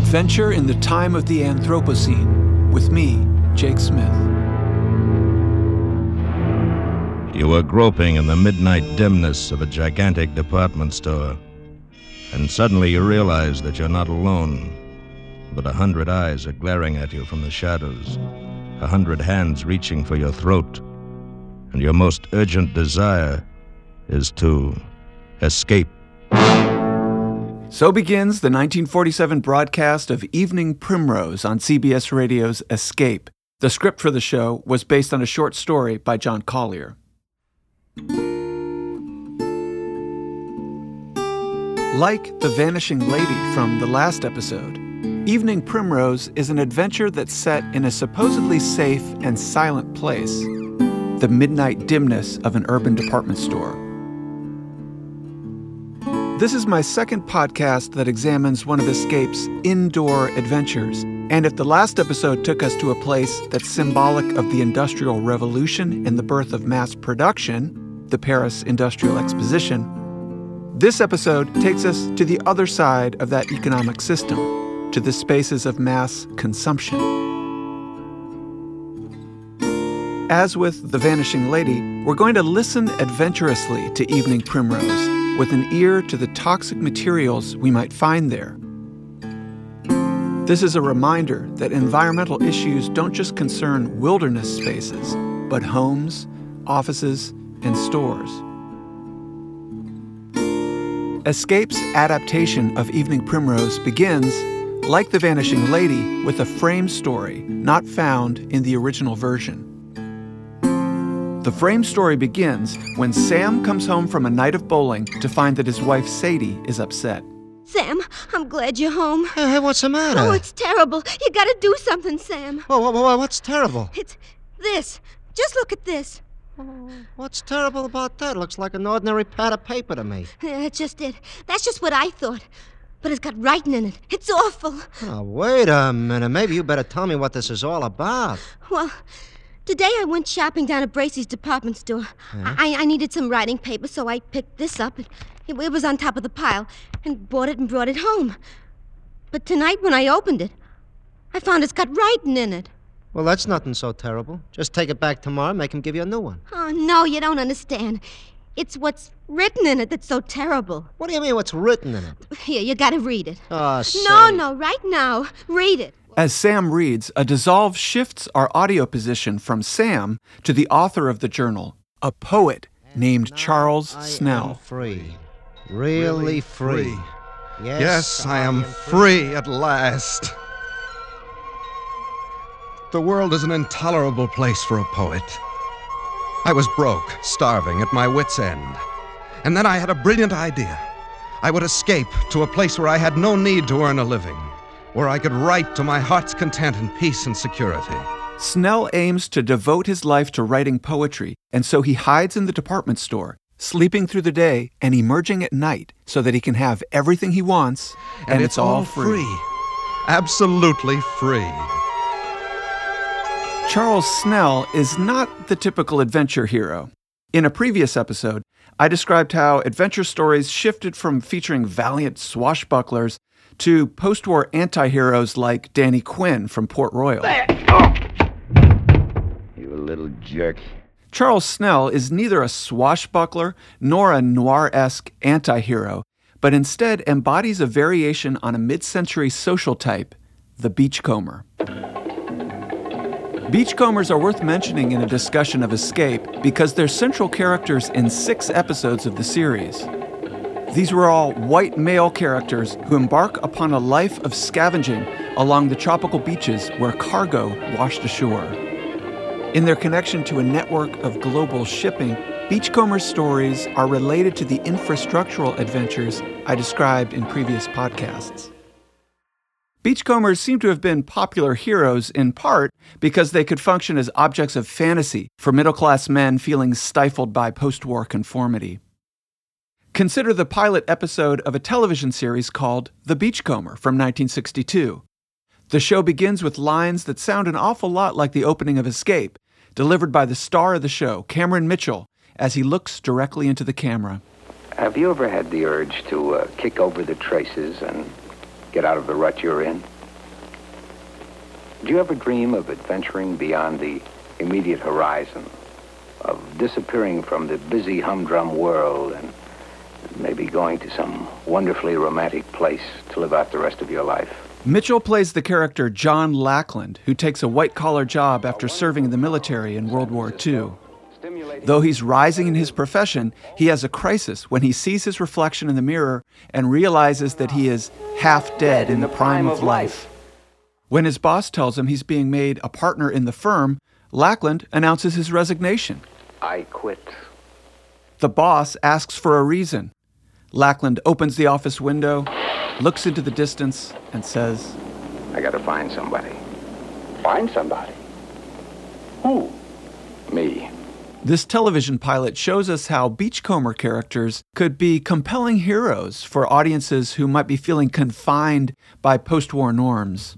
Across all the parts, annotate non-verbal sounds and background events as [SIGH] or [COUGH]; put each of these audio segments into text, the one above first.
Adventure in the Time of the Anthropocene with me, Jake Smith. You were groping in the midnight dimness of a gigantic department store, and suddenly you realize that you're not alone, but a hundred eyes are glaring at you from the shadows, a hundred hands reaching for your throat, and your most urgent desire is to escape. So begins the 1947 broadcast of Evening Primrose on CBS Radio's Escape. The script for the show was based on a short story by John Collier. Like The Vanishing Lady from the last episode, Evening Primrose is an adventure that's set in a supposedly safe and silent place the midnight dimness of an urban department store. This is my second podcast that examines one of Escape's indoor adventures. And if the last episode took us to a place that's symbolic of the Industrial Revolution and the birth of mass production, the Paris Industrial Exposition, this episode takes us to the other side of that economic system, to the spaces of mass consumption. As with The Vanishing Lady, we're going to listen adventurously to Evening Primrose with an ear to the toxic materials we might find there. This is a reminder that environmental issues don't just concern wilderness spaces, but homes, offices, and stores. Escape's adaptation of Evening Primrose begins, like The Vanishing Lady, with a frame story not found in the original version. The frame story begins when Sam comes home from a night of bowling to find that his wife Sadie is upset. Sam, I'm glad you're home. Hey, hey, what's the matter? Oh, it's terrible. You gotta do something, Sam. Whoa, whoa, whoa, what's terrible? It's this. Just look at this. What's terrible about that? Looks like an ordinary pad of paper to me. Yeah, That's just did. That's just what I thought. But it's got writing in it. It's awful. Oh, wait a minute. Maybe you better tell me what this is all about. Well, today I went shopping down at Bracey's department store. I, I needed some writing paper, so I picked this up. It, it was on top of the pile, and bought it and brought it home. But tonight, when I opened it, I found it's got writing in it. Well, that's nothing so terrible. Just take it back tomorrow and make him give you a new one. Oh, no, you don't understand. It's what's written in it that's so terrible. What do you mean, what's written in it? Here, you gotta read it. Oh, No, no, right now. Read it. As Sam reads, a dissolve shifts our audio position from Sam to the author of the journal, a poet named Charles I am Snell. free. Really free. Yes, Yes, I am free at last. The world is an intolerable place for a poet. I was broke, starving, at my wits' end. And then I had a brilliant idea. I would escape to a place where I had no need to earn a living, where I could write to my heart's content in peace and security. Snell aims to devote his life to writing poetry, and so he hides in the department store, sleeping through the day and emerging at night so that he can have everything he wants, and, it's, all free. Absolutely free. Charles Snell is not the typical adventure hero. In a previous episode, I described how adventure stories shifted from featuring valiant swashbucklers to post war anti heroes like Danny Quinn from Port Royal. You little jerk. Charles Snell is neither a swashbuckler nor a noir esque anti hero, but instead embodies a variation on a mid century social type, the beachcomber. Beachcombers are worth mentioning in a discussion of Escape because they're central characters in six episodes of the series. These were all white male characters who embark upon a life of scavenging along the tropical beaches where cargo washed ashore. In their connection to a network of global shipping, Beachcomber's stories are related to the infrastructural adventures I described in previous podcasts. Beachcombers seem to have been popular heroes in part because they could function as objects of fantasy for middle class men feeling stifled by post war conformity. Consider the pilot episode of a television series called The Beachcomber from 1962. The show begins with lines that sound an awful lot like the opening of Escape, delivered by the star of the show, Cameron Mitchell, as he looks directly into the camera. Have you ever had the urge to uh, kick over the traces and get out of the rut you're in? Do you ever dream of adventuring beyond the immediate horizon, of disappearing from the busy humdrum world and maybe going to some wonderfully romantic place to live out the rest of your life? Mitchell plays the character John Lackland, who takes a white collar job after serving in the military in World War II. Though he's rising in his profession, he has a crisis when he sees his reflection in the mirror and realizes that he is half dead in the prime of life. When his boss tells him he's being made a partner in the firm, Lackland announces his resignation. I quit. The boss asks for a reason. Lackland opens the office window, looks into the distance, and says, I gotta find somebody. Find somebody? Who? Me. This television pilot shows us how Beachcomber characters could be compelling heroes for audiences who might be feeling confined by post war norms.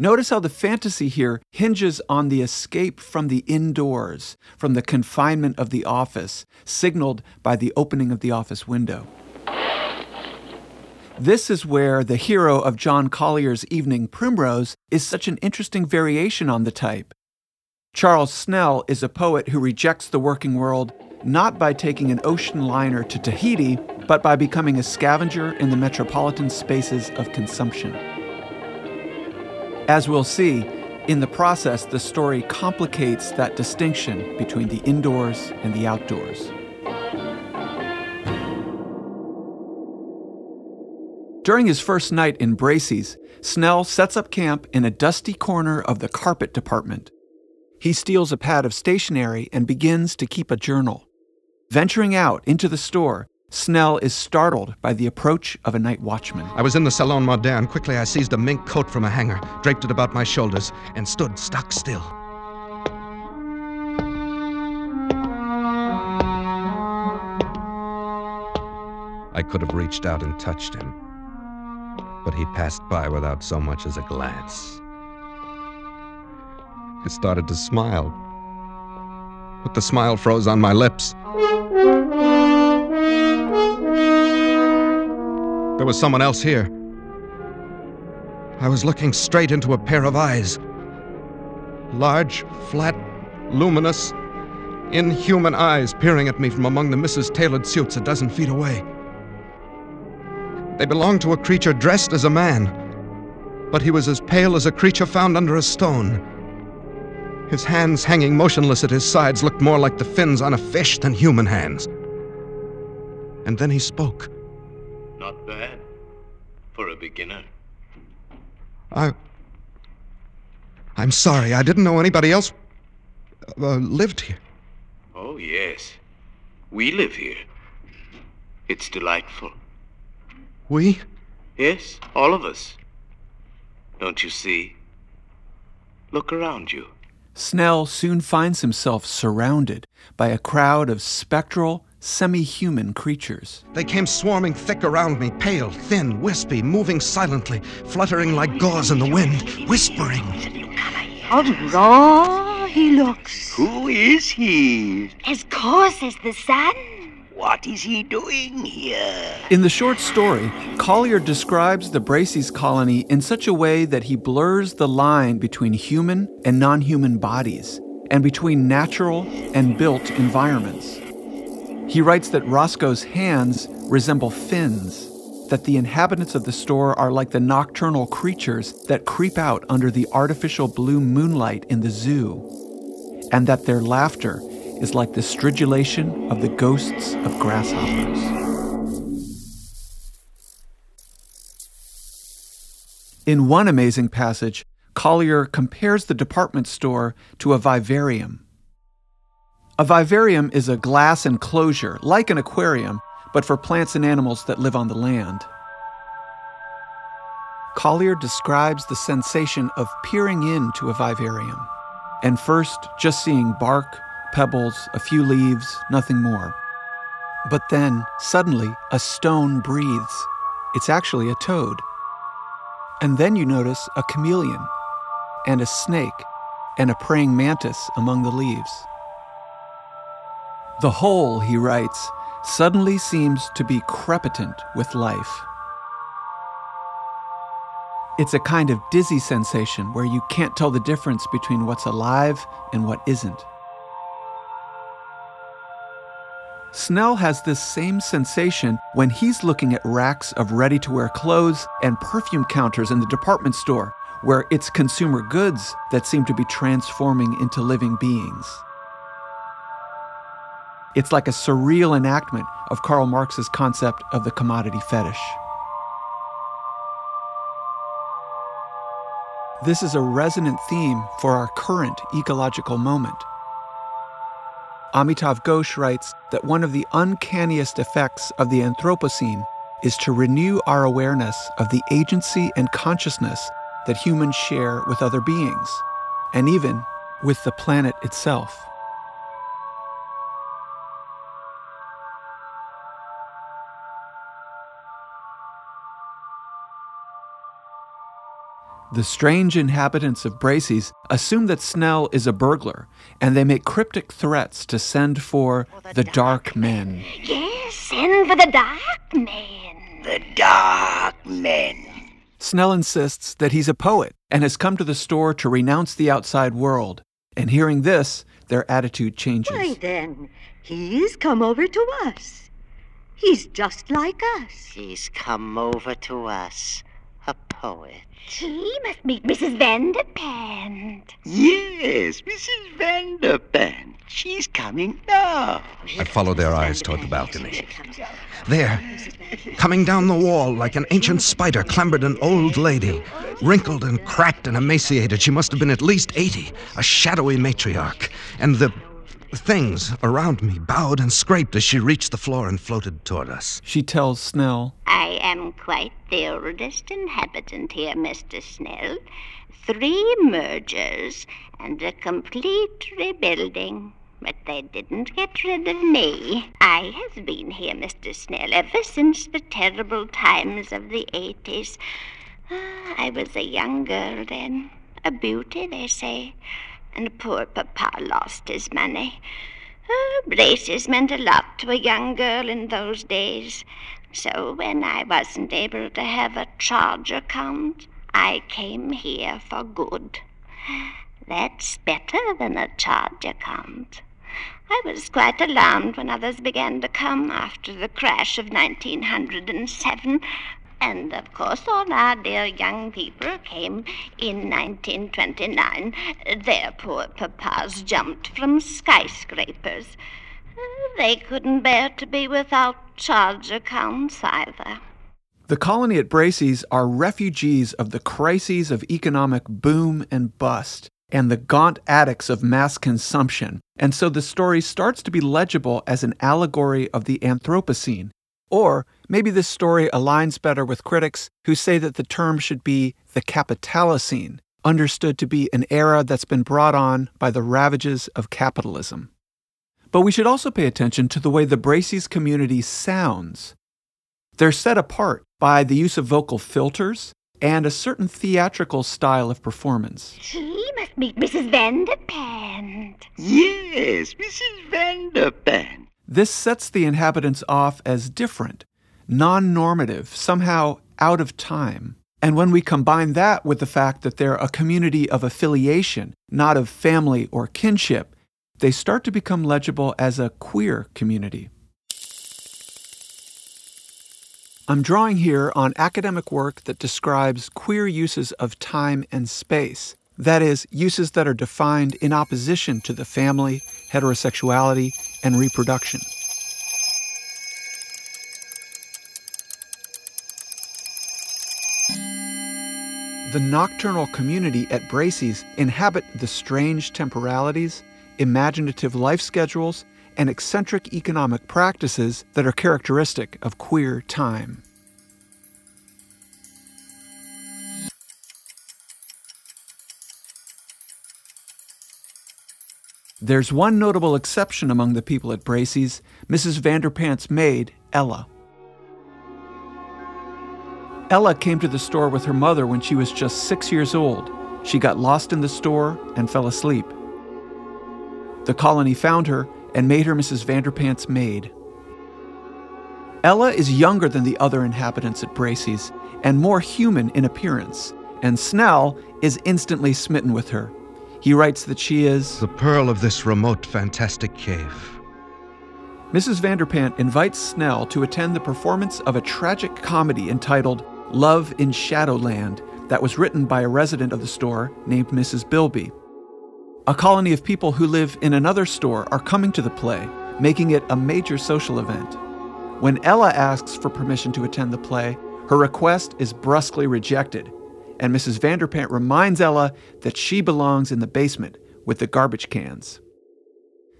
Notice how the fantasy here hinges on the escape from the indoors, from the confinement of the office, signaled by the opening of the office window. This is where the hero of John Collier's Evening Primrose is such an interesting variation on the type. Charles Snell is a poet who rejects the working world not by taking an ocean liner to Tahiti, but by becoming a scavenger in the metropolitan spaces of consumption. As we'll see, in the process, the story complicates that distinction between the indoors and the outdoors. During his first night in Bracey's, Snell sets up camp in a dusty corner of the carpet department. He steals a pad of stationery and begins to keep a journal. Venturing out into the store, Snell is startled by the approach of a night watchman. I was in the Salon Moderne. Quickly, I seized a mink coat from a hanger, draped it about my shoulders, and stood stock still. I could have reached out and touched him, but he passed by without so much as a glance. I started to smile, but the smile froze on my lips. There was someone else here. I was looking straight into a pair of eyes. Large, flat, luminous, inhuman eyes peering at me from among the Mrs. Tailored suits a dozen feet away. They belonged to a creature dressed as a man, but he was as pale as a creature found under a stone. His hands hanging motionless at his sides looked more like the fins on a fish than human hands. And then he spoke. Not bad for a beginner. I. I'm sorry. I didn't know anybody else uh, lived here. Oh, yes. We live here. It's delightful. We? Yes, all of us. Don't you see? Look around you. Snell soon finds himself surrounded by a crowd of spectral, semi human creatures. They came swarming thick around me, pale, thin, wispy, moving silently, fluttering like gauze in the wind, whispering. How raw he looks. Who is he? As coarse as the sun. What is he doing here? In the short story, Collier describes the Bracey's colony in such a way that he blurs the line between human and non human bodies, and between natural and built environments. He writes that Roscoe's hands resemble fins, that the inhabitants of the store are like the nocturnal creatures that creep out under the artificial blue moonlight in the zoo, and that their laughter is like the stridulation of the ghosts of grasshoppers. In one amazing passage, Collier compares the department store to a vivarium. A vivarium is a glass enclosure, like an aquarium, but for plants and animals that live on the land. Collier describes the sensation of peering into a vivarium, and first just seeing bark, pebbles, a few leaves, nothing more. But then, suddenly, a stone breathes. It's actually a toad. And then you notice a chameleon, and a snake, and a praying mantis among the leaves. The whole, he writes, suddenly seems to be crepitant with life. It's a kind of dizzy sensation where you can't tell the difference between what's alive and what isn't. Snell has this same sensation when he's looking at racks of ready to wear clothes and perfume counters in the department store, where it's consumer goods that seem to be transforming into living beings. It's like a surreal enactment of Karl Marx's concept of the commodity fetish. This is a resonant theme for our current ecological moment. Amitav Ghosh writes that one of the uncanniest effects of the Anthropocene is to renew our awareness of the agency and consciousness that humans share with other beings, and even with the planet itself. The strange inhabitants of Bracey's assume that Snell is a burglar, and they make cryptic threats to send for the Dark Men. Yes, send for the dark men. The dark men. Snell insists that he's a poet and has come to the store to renounce the outside world. And hearing this, their attitude changes. Why then, he's come over to us. He's just like us. He's come over to us, a poet. He must meet Mrs. Vanderpant. Yes, Mrs. Vanderpant. She's coming now. I follow their eyes toward the balcony. There, coming down the wall like an ancient spider, clambered an old lady. Wrinkled and cracked and emaciated, she must have been at least 80, a shadowy matriarch. And the things around me bowed and scraped as she reached the floor and floated toward us. She tells Snell, I am quite the oldest inhabitant here, Mr. Snell. Three mergers and a complete rebuilding. But they didn't get rid of me. I have been here, Mr. Snell, ever since the terrible times of the 80s. Ah, I was a young girl then. A beauty, they say. And poor Papa lost his money. Oh, Bracey's meant a lot to a young girl in those days. So when I wasn't able to have a charge account, I came here for good. That's better than a charge account. I was quite alarmed when others began to come after the crash of 1907. And of course, all our dear young people came in 1929. Their poor papas jumped from skyscrapers. They couldn't bear to be without charge accounts either. The colony at Bracey's are refugees of the crises of economic boom and bust and the gaunt addicts of mass consumption. And so the story starts to be legible as an allegory of the Anthropocene. Or maybe this story aligns better with critics who say that the term should be the Capitalocene, understood to be an era that's been brought on by the ravages of capitalism. But we should also pay attention to the way the Bracey's community sounds. They're set apart by the use of vocal filters and a certain theatrical style of performance. He must meet Mrs. Vanderpant. Yes, Mrs. Vanderpant. This sets the inhabitants off as different, non normative, somehow out of time. And when we combine that with the fact that they're a community of affiliation, not of family or kinship, they start to become legible as a queer community. I'm drawing here on academic work that describes queer uses of time and space. That is, uses that are defined in opposition to the family, heterosexuality, and reproduction. The nocturnal community at Bracey's inhabit the strange temporalities, imaginative life schedules, and eccentric economic practices that are characteristic of queer time. There's one notable exception among the people at Bracey's Mrs. Vanderpant's maid, Ella. Ella came to the store with her mother when she was just six years old. She got lost in the store and fell asleep. The colony found her and made her Mrs. Vanderpant's maid. Ella is younger than the other inhabitants at Bracey's and more human in appearance, and Snell is instantly smitten with her. He writes that she is the pearl of this remote, fantastic cave. Mrs. Vanderpant invites Snell to attend the performance of a tragic comedy entitled Love in Shadowland that was written by a resident of the store named Mrs. Bilby. A colony of people who live in another store are coming to the play, making it a major social event. When Ella asks for permission to attend the play, her request is brusquely rejected, and Mrs. Vanderpant reminds Ella that she belongs in the basement with the garbage cans.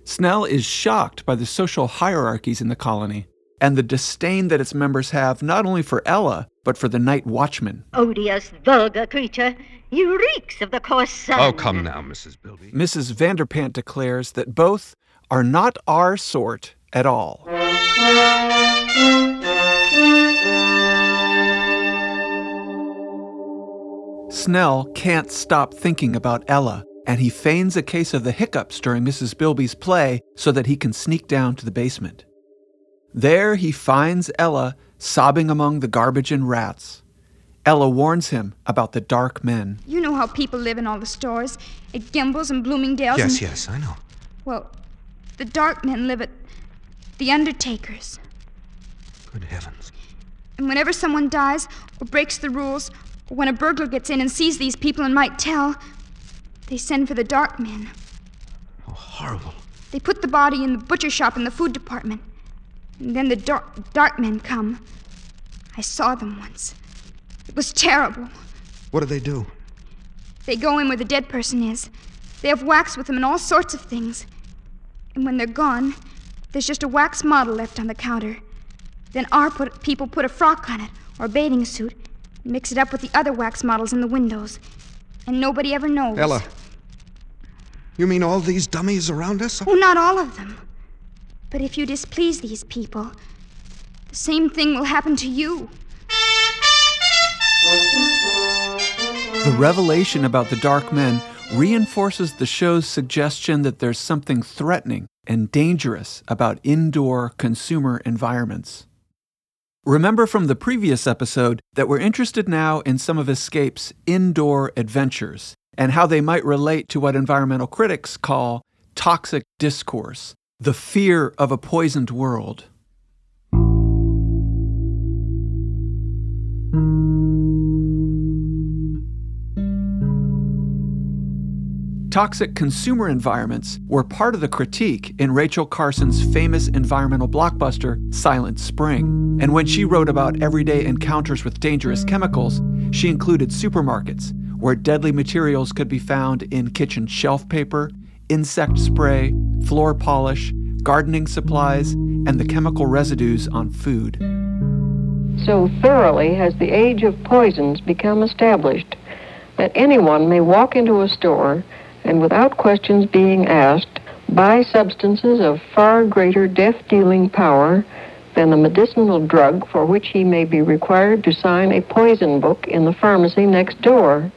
Snell is shocked by the social hierarchies in the colony and the disdain that its members have not only for Ella, but for the night watchman. Odious, vulgar creature. You reeks of the coarse sun. Oh, come now, Mrs. Bilby. Mrs. Vanderpant declares that both are not our sort at all. Snell can't stop thinking about Ella, and he feigns a case of the hiccups during Mrs. Bilby's play so that he can sneak down to the basement. There he finds Ella sobbing among the garbage and rats. Ella warns him about the dark men. You know how people live in all the stores at Gimbel's and Bloomingdale's. Yes, and... yes, I know. Well, the dark men live at the Undertaker's. Good heavens. And whenever someone dies or breaks the rules, or when a burglar gets in and sees these people and might tell, they send for the dark men. Oh, horrible. They put the body in the butcher shop in the food department. And then the dark, dark men come. I saw them once. It was terrible. What do they do? They go in where the dead person is. They have wax with them and all sorts of things. And when they're gone, there's just a wax model left on the counter. Then our put, people put a frock on it, or a bathing suit, and mix it up with the other wax models in the windows. And nobody ever knows. Ella, you mean all these dummies around us? Oh, not all of them. But if you displease these people, the same thing will happen to you. The revelation about the Dark Men reinforces the show's suggestion that there's something threatening and dangerous about indoor consumer environments. Remember from the previous episode that we're interested now in some of Escape's indoor adventures and how they might relate to what environmental critics call toxic discourse, the fear of a poisoned world. Toxic consumer environments were part of the critique in Rachel Carson's famous environmental blockbuster, Silent Spring. And when she wrote about everyday encounters with dangerous chemicals, she included supermarkets, where deadly materials could be found in kitchen shelf paper, insect spray, floor polish, gardening supplies, and the chemical residues on food. So thoroughly has the age of poisons become established that anyone may walk into a store and without questions being asked, buy substances of far greater death dealing power than the medicinal drug for which he may be required to sign a poison book in the pharmacy next door.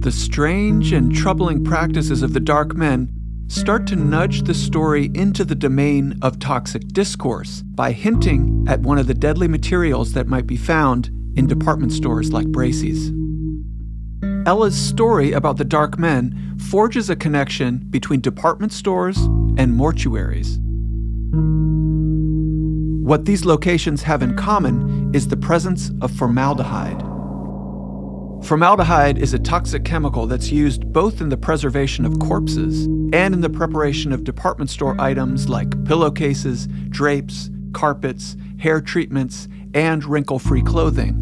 The strange and troubling practices of the dark men start to nudge the story into the domain of toxic discourse by hinting at one of the deadly materials that might be found in department stores like Bracey's. Ella's story about the dark men forges a connection between department stores and mortuaries. What these locations have in common is the presence of formaldehyde. Formaldehyde is a toxic chemical that's used both in the preservation of corpses and in the preparation of department store items like pillowcases, drapes, carpets, hair treatments, and wrinkle free clothing.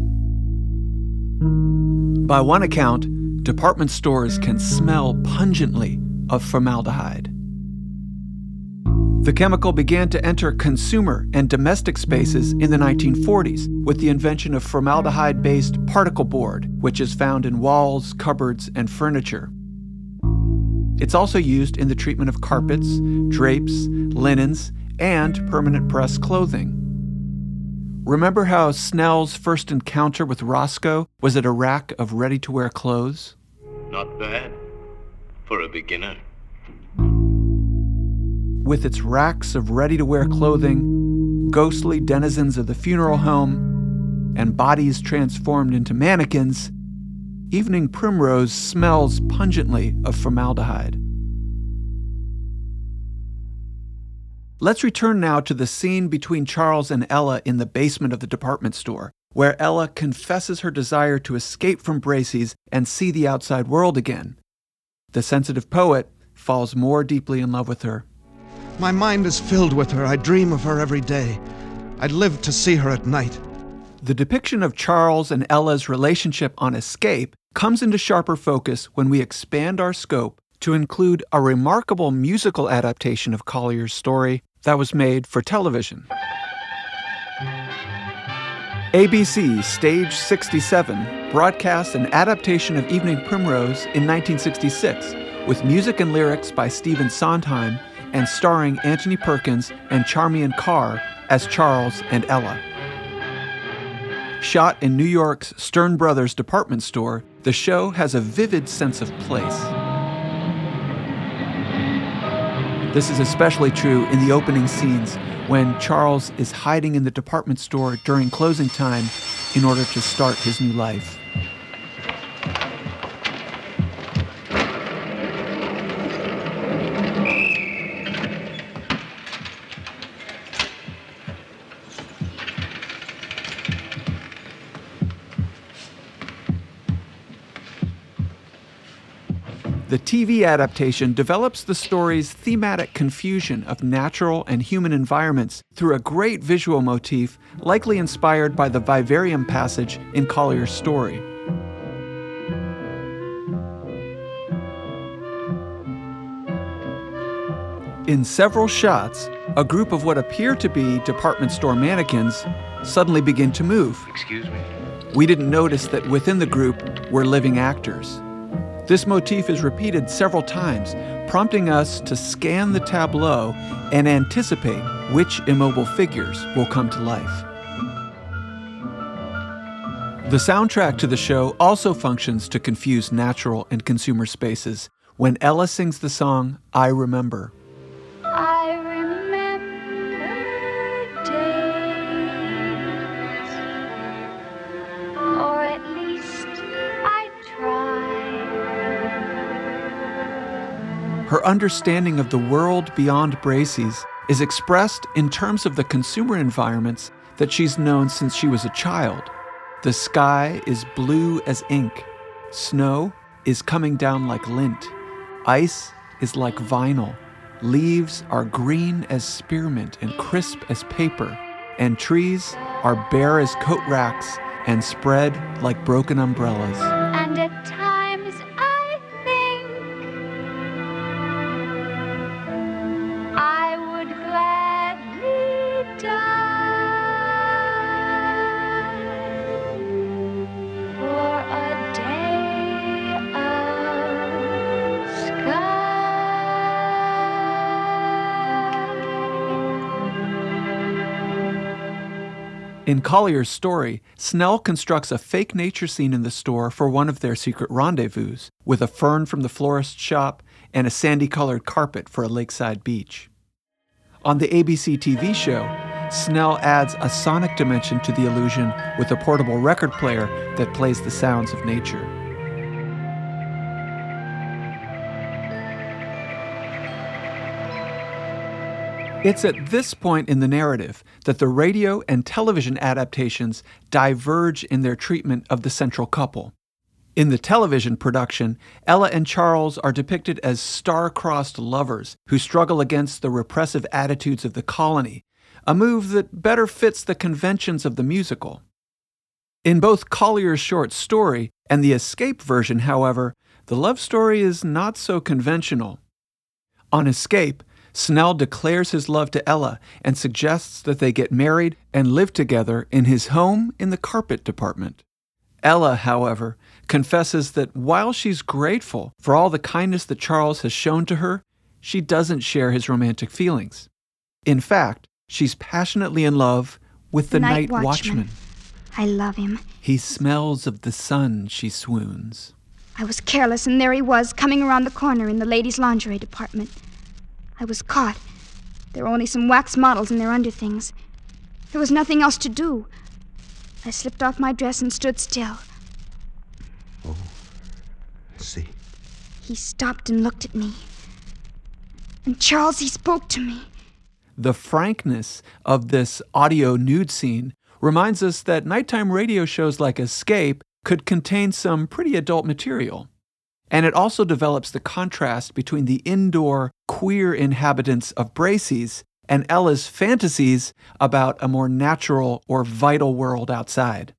By one account, department stores can smell pungently of formaldehyde. The chemical began to enter consumer and domestic spaces in the 1940s with the invention of formaldehyde based particle board, which is found in walls, cupboards, and furniture. It's also used in the treatment of carpets, drapes, linens, and permanent press clothing. Remember how Snell's first encounter with Roscoe was at a rack of ready to wear clothes? Not bad. For a beginner. With its racks of ready to wear clothing, ghostly denizens of the funeral home, and bodies transformed into mannequins, Evening Primrose smells pungently of formaldehyde. Let's return now to the scene between Charles and Ella in the basement of the department store, where Ella confesses her desire to escape from Bracey's and see the outside world again. The sensitive poet falls more deeply in love with her. My mind is filled with her. I dream of her every day. I'd live to see her at night. The depiction of Charles and Ella's relationship on Escape comes into sharper focus when we expand our scope to include a remarkable musical adaptation of Collier's story that was made for television. ABC Stage 67 broadcast an adaptation of Evening Primrose in 1966 with music and lyrics by Stephen Sondheim and starring Anthony Perkins and Charmian Carr as Charles and Ella. Shot in New York's Stern Brothers department store, the show has a vivid sense of place. This is especially true in the opening scenes when Charles is hiding in the department store during closing time in order to start his new life. The TV adaptation develops the story's thematic confusion of natural and human environments through a great visual motif, likely inspired by the vivarium passage in Collier's story. In several shots, a group of what appear to be department store mannequins suddenly begin to move. Excuse me. We didn't notice that within the group were living actors. This motif is repeated several times, prompting us to scan the tableau and anticipate which immobile figures will come to life. The soundtrack to the show also functions to confuse natural and consumer spaces when Ella sings the song I Remember. Her understanding of the world beyond Bracey's is expressed in terms of the consumer environments that she's known since she was a child. The sky is blue as ink. Snow is coming down like lint. Ice is like vinyl. Leaves are green as spearmint and crisp as paper. And trees are bare as coat racks and spread like broken umbrellas. In Collier's story, Snell constructs a fake nature scene in the store for one of their secret rendezvous, with a fern from the florist's shop and a sandy colored carpet for a lakeside beach. On the ABC TV show, Snell adds a sonic dimension to the illusion with a portable record player that plays the sounds of nature. It's at this point in the narrative that the radio and television adaptations diverge in their treatment of the central couple. In the television production, Ella and Charles are depicted as star-crossed lovers who struggle against the repressive attitudes of the colony, a move that better fits the conventions of the musical. In both Collier's short story and the Escape version, however, the love story is not so conventional. On Escape, Snell declares his love to Ella and suggests that they get married and live together in his home in the carpet department. Ella, however, confesses that while she's grateful for all the kindness that Charles has shown to her, she doesn't share his romantic feelings. In fact, she's passionately in love with the, night, watchman. I love him. He smells of the sun, she swoons. I was careless, and there he was, coming around the corner in the ladies' lingerie department. I was caught. There were only some wax models in their underthings. There was nothing else to do. I slipped off my dress and stood still. Oh, I see. He stopped and looked at me. And Charles, he spoke to me. The frankness of this audio nude scene reminds us that nighttime radio shows like Escape could contain some pretty adult material. And it also develops the contrast between the indoor, queer inhabitants of Bracey's and Ella's fantasies about a more natural or vital world outside.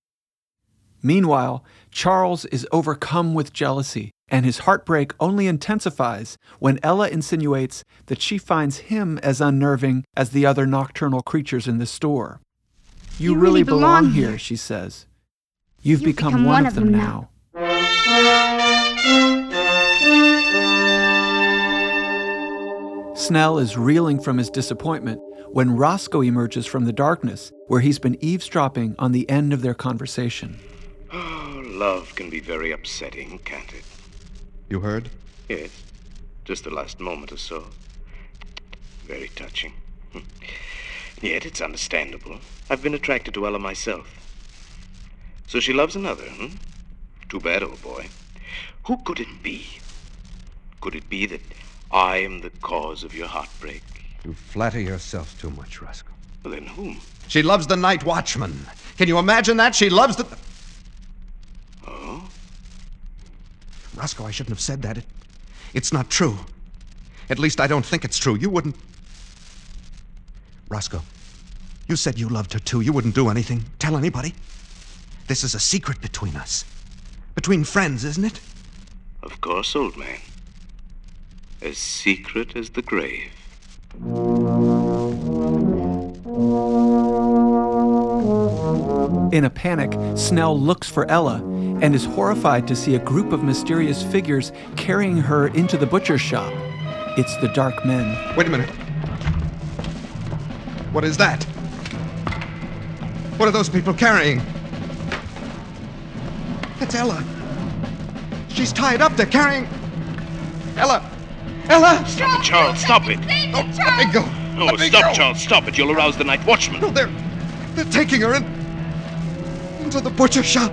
Meanwhile, Charles is overcome with jealousy, and his heartbreak only intensifies when Ella insinuates that she finds him as unnerving as the other nocturnal creatures in the store. You, You really, really belong, belong here, here." she says. You've, You've become, become one, of them, them now. Snell is reeling from his disappointment when Roscoe emerges from the darkness where he's been eavesdropping on the end of their conversation. Oh, love can be very upsetting, can't it? You heard? Yes. Just the last moment or so. Very touching. Hmm. Yet it's understandable. I've been attracted to Ella myself. So she loves another, hmm? Too bad, old boy. Who could it be? Could it be that I am the cause of your heartbreak? You flatter yourself too much, Roscoe. Well, then whom? She loves the night watchman. Can you imagine that? She loves the. Oh? Roscoe, I shouldn't have said that. It, it's not true. At least I don't think it's true. You wouldn't. Roscoe, you said you loved her too. You wouldn't do anything. Tell anybody. This is a secret between us. Between friends, isn't it? Of course, old man. As secret as the grave. In a panic, Snell looks for Ella and is horrified to see a group of mysterious figures carrying her into the butcher's shop. It's the Dark Men. Wait a minute. What is that? What are those people carrying? That's Ella. She's tied up. They're carrying. Ella! Ella! Stop it, Charles, stop it! Oh, let me go. No, Let me stop, go. Charles, stop it. You'll arouse the night watchman. No, they're they're taking her in into the butcher shop.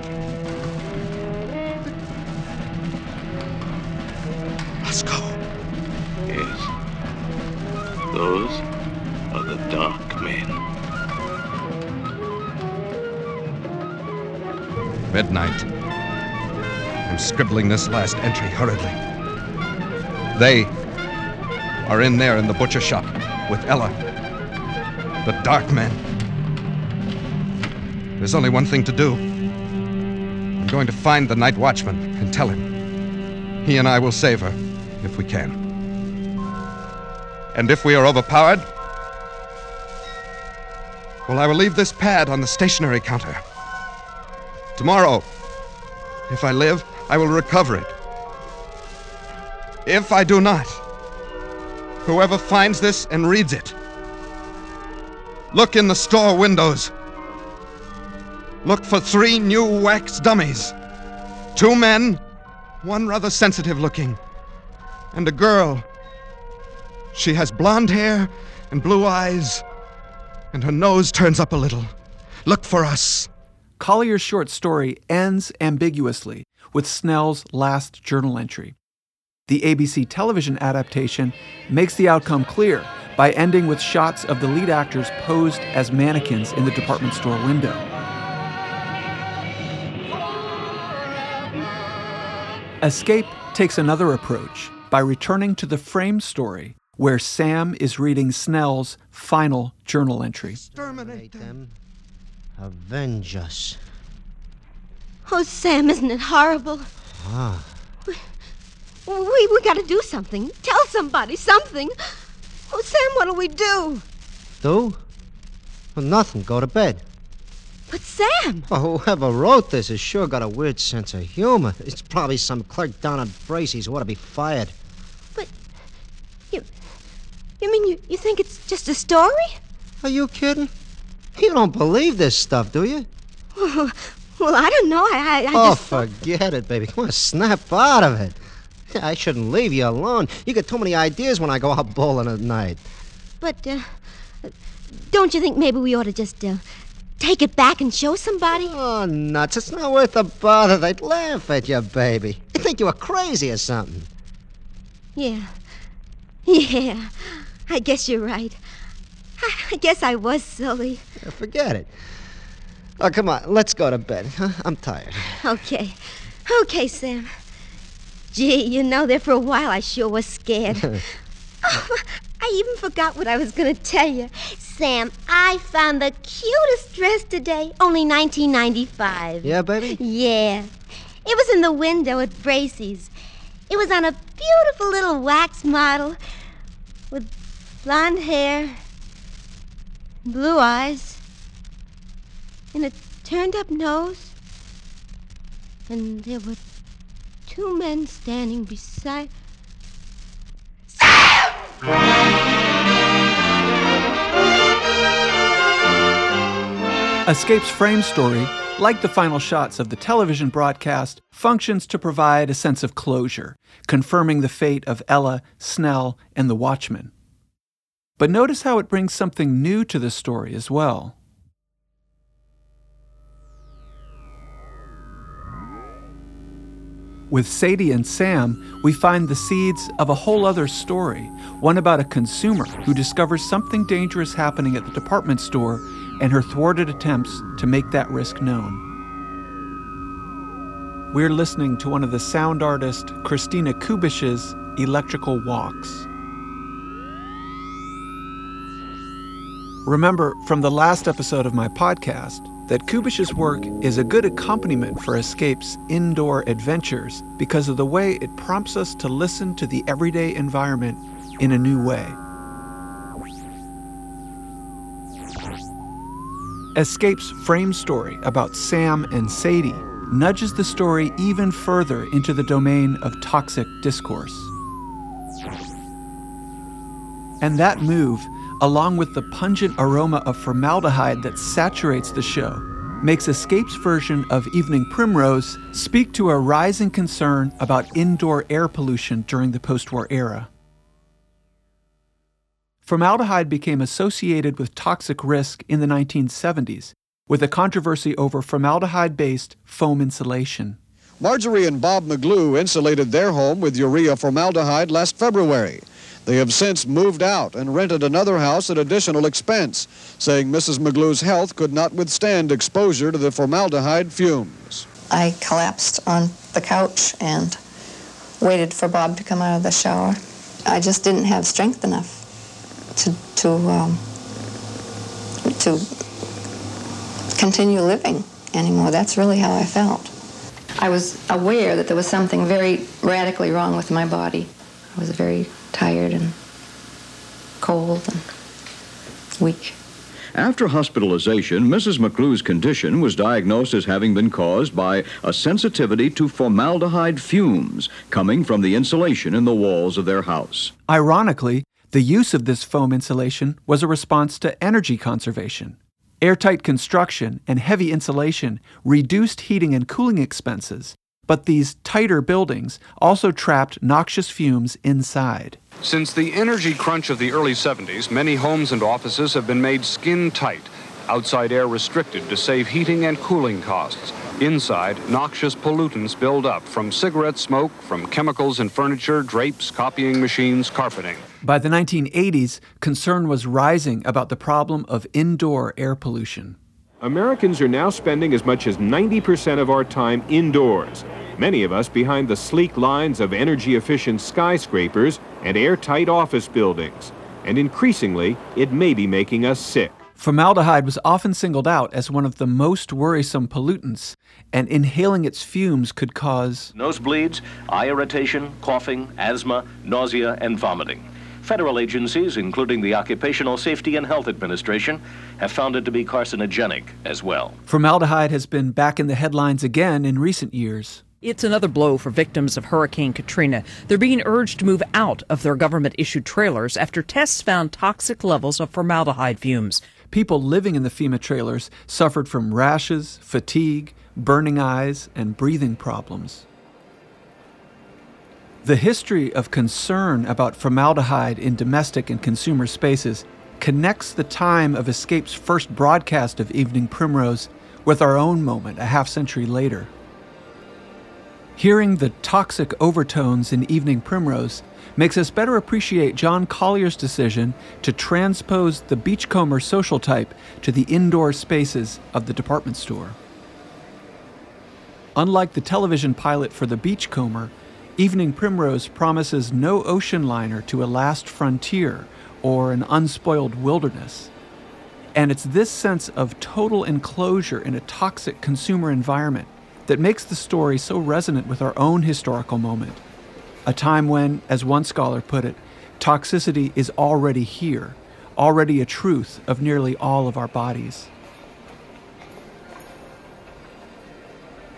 Roscoe. Yes. Those are the dark men. Midnight. I'm scribbling this last entry hurriedly. They are in there in the butcher shop with Ella. The dark men. There's only one thing to do. I'm going to find the night watchman and tell him. He and I will save her, if we can. And if we are overpowered, well, I will leave this pad on the stationery counter. Tomorrow, if I live, I will recover it. If I do not, whoever finds this and reads it, look in the store windows. Look for three new wax dummies. Two men, one rather sensitive looking, and a girl. She has blonde hair and blue eyes, and her nose turns up a little. Look for us. Collier's short story ends ambiguously with Snell's last journal entry. The ABC television adaptation makes the outcome clear, by ending with shots of the lead actors posed as mannequins in the department store window. Escape takes another approach by returning to the frame story where Sam is reading Snell's final journal entry. Exterminate them. Avenge us. Oh, Sam, isn't it horrible? Ah. We, we gotta do something. Tell somebody something. Oh, Sam, what'll we do? Do? Well, nothing. Go to bed. But Sam! Oh, whoever wrote this has sure got a weird sense of humor. It's probably some clerk down at Bracey's who ought to be fired. But you you mean you, you think it's just a story? Are you kidding? You don't believe this stuff, do you? Well, [LAUGHS] well I don't know. I, I, I oh, just... forget it, baby. Come on, snap out of it. I shouldn't leave you alone. You get too many ideas when I go out bowling at night. But, uh, don't you think maybe we ought to just, uh, take it back and show somebody? Oh, nuts. It's not worth the bother. They'd laugh at you, baby. They'd think you were crazy or something. Yeah. Yeah. I guess you're right. I, guess I was silly. Yeah, forget it. Oh, come on. Let's go to bed. I'm tired. Okay. Okay, Sam. Gee, you know, there for a while I sure was scared. [LAUGHS] oh, I even forgot what I was going to tell you. Sam, I found the cutest dress today, only 1995. Yeah, baby? Yeah. It was in the window at Bracey's. It was on a beautiful little wax model with blonde hair, blue eyes, and a turned up nose. And there were two men standing beside. Escape's frame story, like the final shots of the television broadcast, functions to provide a sense of closure, confirming the fate of Ella, Snell, and the Watchman. But notice how it brings something new to the story as well. With Sadie and Sam, we find the seeds of a whole other story, one about a consumer who discovers something dangerous happening at the department store and her thwarted attempts to make that risk known. We're listening to one of the sound artist Christina Kubisch's Electrical Walks. Remember from the last episode of my podcast that Kubisch's work is a good accompaniment for Escape's indoor adventures because of the way it prompts us to listen to the everyday environment in a new way. Escape's frame story about Sam and Sadie nudges the story even further into the domain of toxic discourse. And that move along with the pungent aroma of formaldehyde that saturates the show, makes Escape's version of Evening Primrose speak to a rising concern about indoor air pollution during the post war era. Formaldehyde became associated with toxic risk in the 1970s, with a controversy over formaldehyde based foam insulation. Marjorie and Bob McGlue insulated their home with urea formaldehyde last February. They have since moved out and rented another house at additional expense, saying Mrs. McGlue's health could not withstand exposure to the formaldehyde fumes. I collapsed on the couch and waited for Bob to come out of the shower. I just didn't have strength enough to to um, to continue living anymore. That's really how I felt. I was aware that there was something very radically wrong with my body. I was very tired and cold and weak. After hospitalization, Mrs. McClue's condition was diagnosed as having been caused by a sensitivity to formaldehyde fumes coming from the insulation in the walls of their house. Ironically, the use of this foam insulation was a response to energy conservation. Airtight construction and heavy insulation reduced heating and cooling expenses, but these tighter buildings also trapped noxious fumes inside. Since the energy crunch of the early 70s, many homes and offices have been made skin tight, Outside air restricted to save heating and cooling costs. Inside, noxious pollutants build up from cigarette smoke, from chemicals in furniture, drapes, copying machines, carpeting. By the 1980s, concern was rising about the problem of indoor air pollution. Americans are now spending as much as 90% of our time indoors, many of us behind the sleek lines of energy efficient skyscrapers and airtight office buildings. And increasingly, it may be making us sick. Formaldehyde was often singled out as one of the most worrisome pollutants, and inhaling its fumes could cause nosebleeds, eye irritation, coughing, asthma, nausea, and vomiting. Federal agencies, including the Occupational Safety and Health Administration, have found it to be carcinogenic as well. Formaldehyde has been back in the headlines again in recent years. It's another blow for victims of Hurricane Katrina. They're being urged to move out of their government issued trailers after tests found toxic levels of formaldehyde fumes. People living in the FEMA trailers suffered from rashes, fatigue, burning eyes, and breathing problems. The history of concern about formaldehyde in domestic and consumer spaces connects the time of Escape's first broadcast of Evening Primrose with our own moment a half century later. Hearing the toxic overtones in Evening Primrose makes us better appreciate John Collier's decision to transpose the beachcomber social type to the indoor spaces of the department store. Unlike the television pilot for the beachcomber, Evening Primrose promises no ocean liner to a last frontier or an unspoiled wilderness. And it's this sense of total enclosure in a toxic consumer environment that makes the story so resonant with our own historical moment. A time when, as one scholar put it, toxicity is already here, already a truth of nearly all of our bodies.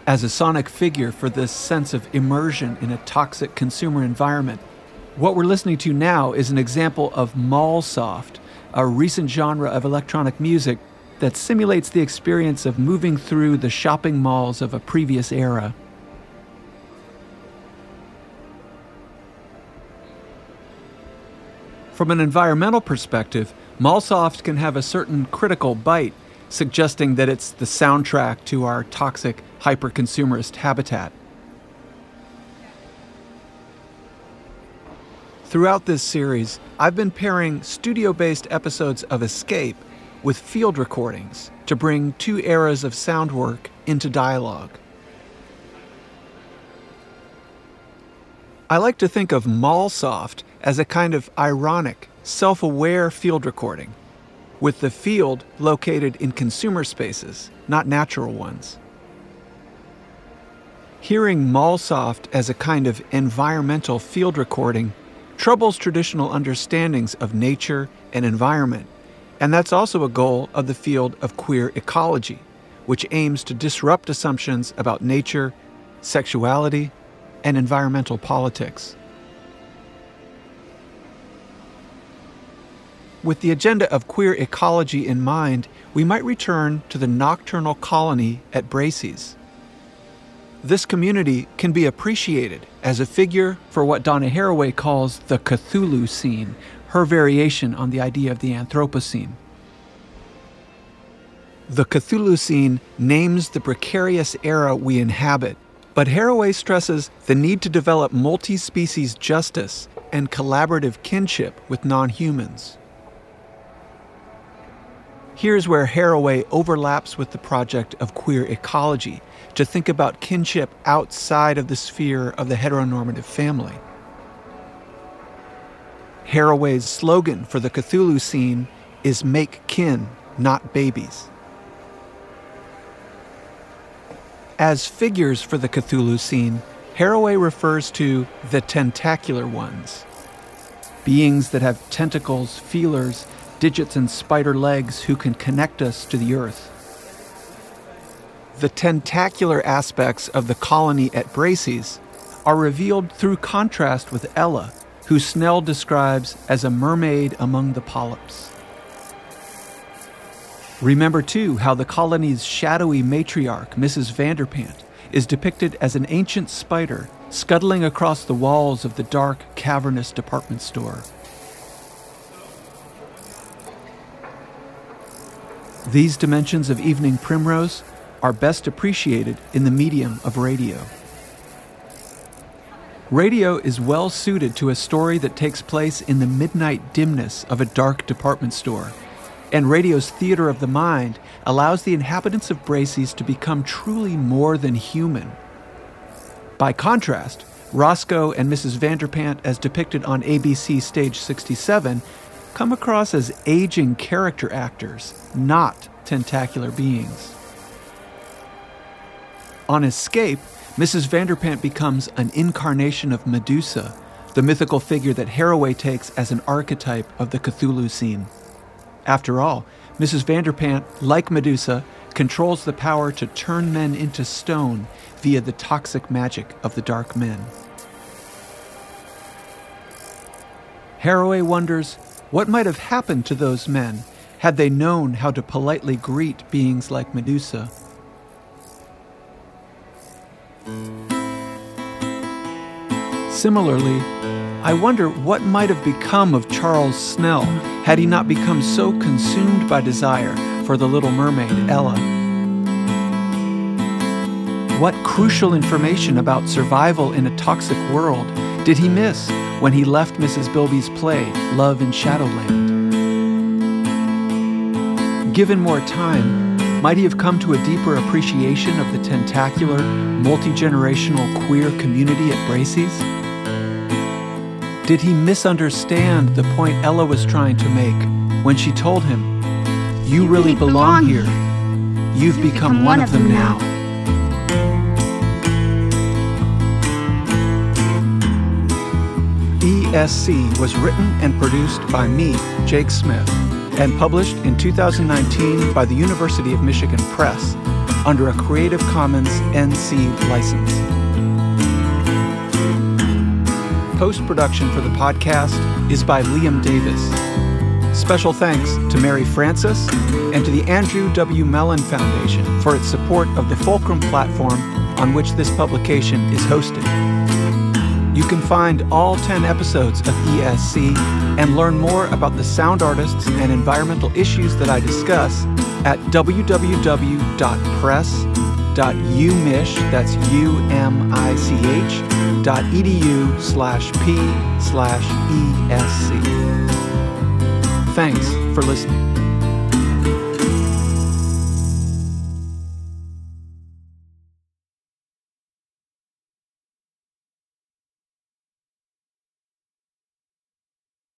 As a sonic figure for this sense of immersion in a toxic consumer environment. What we're listening to now is an example of mallsoft, a recent genre of electronic music that simulates the experience of moving through the shopping malls of a previous era. From an environmental perspective, Mallsoft can have a certain critical bite suggesting that it's the soundtrack to our toxic, hyper consumerist habitat. Throughout this series, I've been pairing studio based episodes of Escape with field recordings to bring two eras of sound work into dialogue. I like to think of Mallsoft as a kind of ironic, self aware field recording with the field located in consumer spaces, not natural ones. Hearing Mallsoft as a kind of environmental field recording troubles traditional understandings of nature and environment, and that's also a goal of the field of queer ecology, which aims to disrupt assumptions about nature, sexuality, and environmental politics. With the agenda of queer ecology in mind, we might return to the nocturnal colony at Bracey's. This community can be appreciated as a figure for what Donna Haraway calls the Chthulucene, her variation on the idea of the Anthropocene. The Chthulucene names the precarious era we inhabit, but Haraway stresses the need to develop multi species justice and collaborative kinship with non humans. Here's where Haraway overlaps with the project of queer ecology to think about kinship outside of the sphere of the heteronormative family. Haraway's slogan for the Chthulucene is make kin, not babies. As figures for the Chthulucene, Haraway refers to the tentacular ones, beings that have tentacles, feelers, digits and spider legs who can connect us to the earth. The tentacular aspects of the colony at Bracey's are revealed through contrast with Ella, who Snell describes as a mermaid among the polyps. Remember, too, how the colony's shadowy matriarch, Mrs. Vanderpant, is depicted as an ancient spider scuttling across the walls of the dark, cavernous department store. These dimensions of evening primrose are best appreciated in the medium of radio. Radio is well suited to a story that takes place in the midnight dimness of a dark department store, and radio's theater of the mind allows the inhabitants of Bracey's to become truly more than human. By contrast, Roscoe and Mrs. Vanderpant, as depicted on ABC Stage 67, come across as aging character actors, not tentacular beings. On escape, Mrs. Vanderpant becomes an incarnation of Medusa, the mythical figure that Haraway takes as an archetype of the Chthulucene. After all, Mrs. Vanderpant, like Medusa, controls the power to turn men into stone via the toxic magic of the dark men. Haraway wonders what might have happened to those men had they known how to politely greet beings like Medusa. Similarly, I wonder what might have become of Charles Snell had he not become so consumed by desire for the little mermaid, Ella. What crucial information about survival in a toxic world did he miss when he left Mrs. Bilby's play, Love in Shadowland? Given more time, might he have come to a deeper appreciation of the tentacular, multi generational queer community at Bracey's? Did he misunderstand the point Ella was trying to make when she told him, You, really, belong, here. You've, become, one, of them now. ESC was written and produced by me, Jake Smith, and published in 2019 by the University of Michigan Press under a Creative Commons NC license. Post production for the podcast is by Liam Davis. Special thanks to Mary Francis and to the Andrew W. Mellon Foundation for its support of the Fulcrum platform on which this publication is hosted. You can find all 10 episodes of ESC and learn more about the sound artists and environmental issues that I discuss at www.press.umich, that's U-M-I-C-H, dot edu slash p slash esc. Thanks for listening.